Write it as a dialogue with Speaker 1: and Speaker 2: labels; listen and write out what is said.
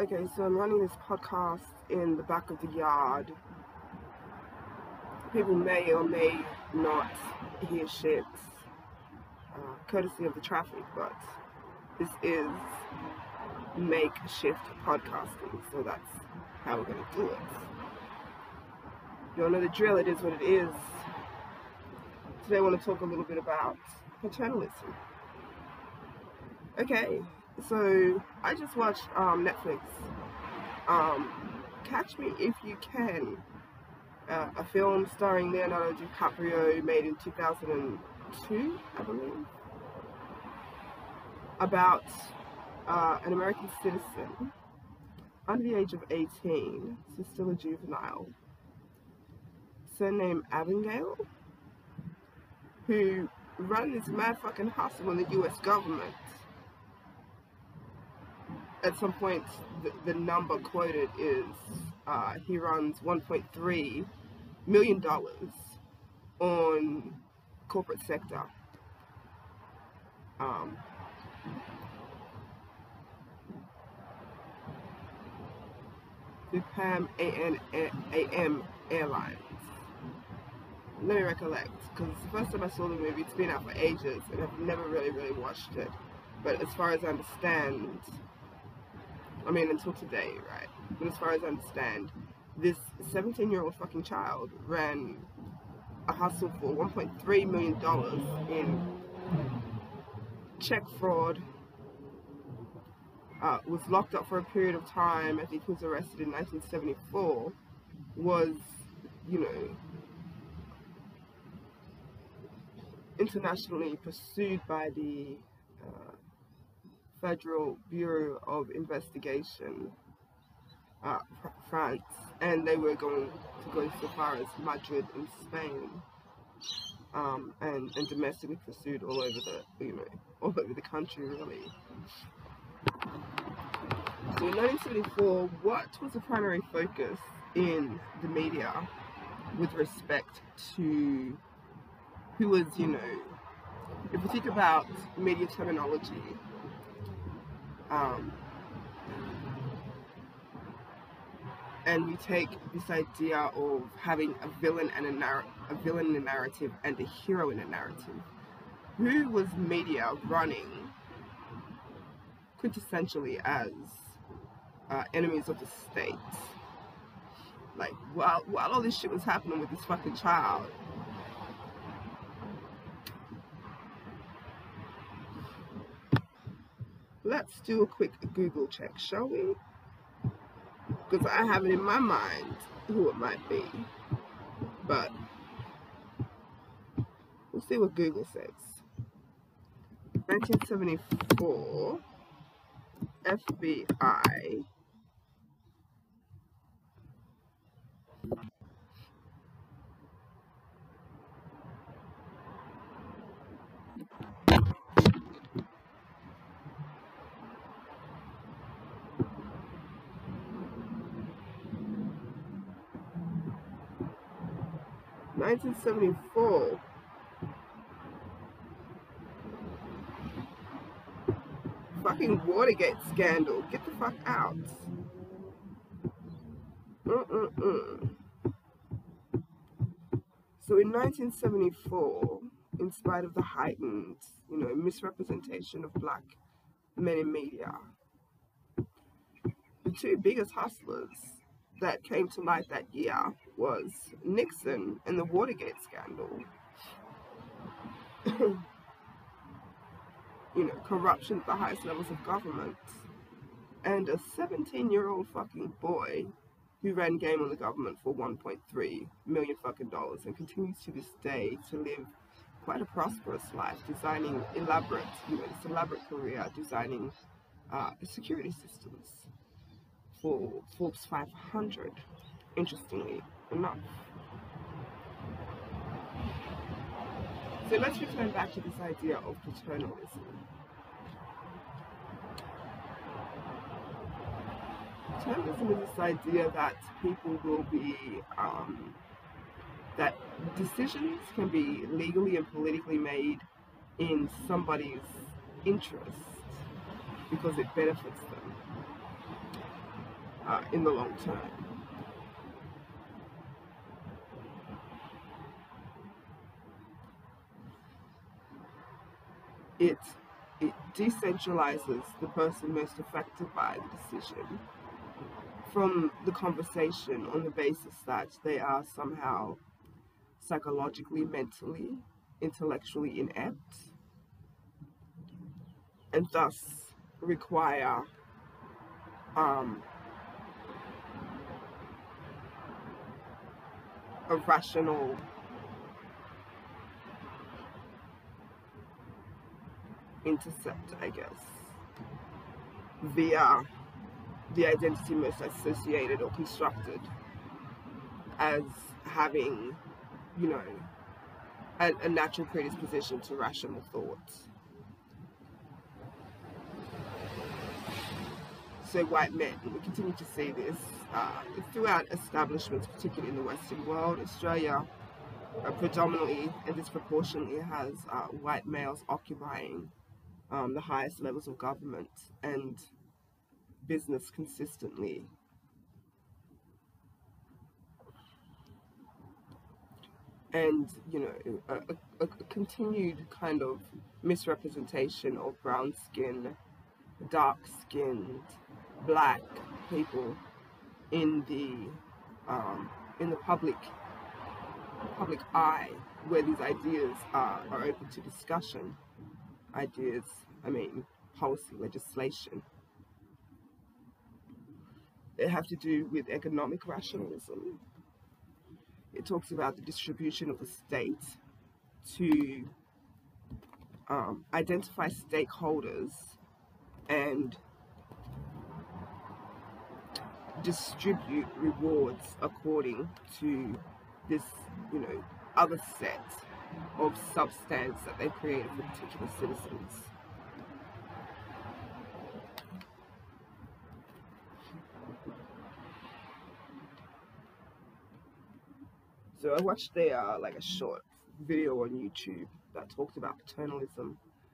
Speaker 1: Okay, so I'm running this podcast in the back of the yard. People may or may not hear shit, uh, courtesy of the traffic, but this is makeshift podcasting, so that's how we're gonna do it. You all know the drill, it is what it is. Today I want to talk a little bit about paternalism. Okay, so I just watched um, Netflix. Um, Catch Me If You Can, uh, a film starring Leonardo DiCaprio, made in 2002, I believe, about uh, an American citizen under the age of 18, so still a juvenile, surnamed Abagnale, who ran this mad fucking hustle on the US government at some point the, the number quoted is uh, he runs 1.3 million dollars on corporate sector. Um, Pan Am, Airlines. Let me recollect, because the first time I saw the movie. It's been out for ages, and I've never really, really watched it. But as far as I understand, I mean, until today, right? But as far as I understand, this 17 year old fucking child ran a hustle for $1.3 million in check fraud, uh, was locked up for a period of time. I think he was arrested in 1974. Was, you know, internationally pursued by the Federal Bureau of Investigation, uh, France, and they were going to go so far as Madrid in Spain, um, and, and domestically pursued all over the, you know, all over the country really. So in 1974, what was the primary focus in the media with respect to who was, you know, if we think about media terminology, um, and we take this idea of having a villain and a, narr- a villain in a narrative and a hero in a narrative. Who was media running quintessentially as uh, enemies of the state? Like while while all this shit was happening with this fucking child, let's do a quick Google check, shall we? Because I have it in my mind who it might be. But we'll see what Google says. 1974 FBI 1974. Fucking Watergate scandal. Get the fuck out. Mm-mm-mm. So in 1974, in spite of the heightened, you know, misrepresentation of black men in media, the two biggest hustlers that came to light that year was Nixon and the Watergate scandal. you know, corruption at the highest levels of government. And a 17 year old fucking boy who ran game on the government for 1.3 million fucking dollars and continues to this day to live quite a prosperous life, designing elaborate, you know, this elaborate career designing uh, security systems for Forbes 500, interestingly enough. So let's return back to this idea of paternalism. Paternalism is this idea that people will be, um, that decisions can be legally and politically made in somebody's interest because it benefits them uh, in the long term. It, it decentralizes the person most affected by the decision from the conversation on the basis that they are somehow psychologically, mentally, intellectually inept, and thus require um, a rational intercept, I guess, via the identity most associated or constructed as having, you know, a, a natural predisposition to rational thought. So white men, we continue to see this uh, throughout establishments, particularly in the Western world. Australia uh, predominantly and disproportionately has uh, white males occupying um, the highest levels of government and business consistently. And, you know, a, a, a continued kind of misrepresentation of brown skin, dark skinned, black people in the um, in the public public eye where these ideas are, are open to discussion. Ideas, I mean, policy, legislation. They have to do with economic rationalism. It talks about the distribution of the state to um, identify stakeholders and distribute rewards according to this, you know, other set of substance that they created for particular citizens. So I watched uh, like a short video on YouTube that talked about paternalism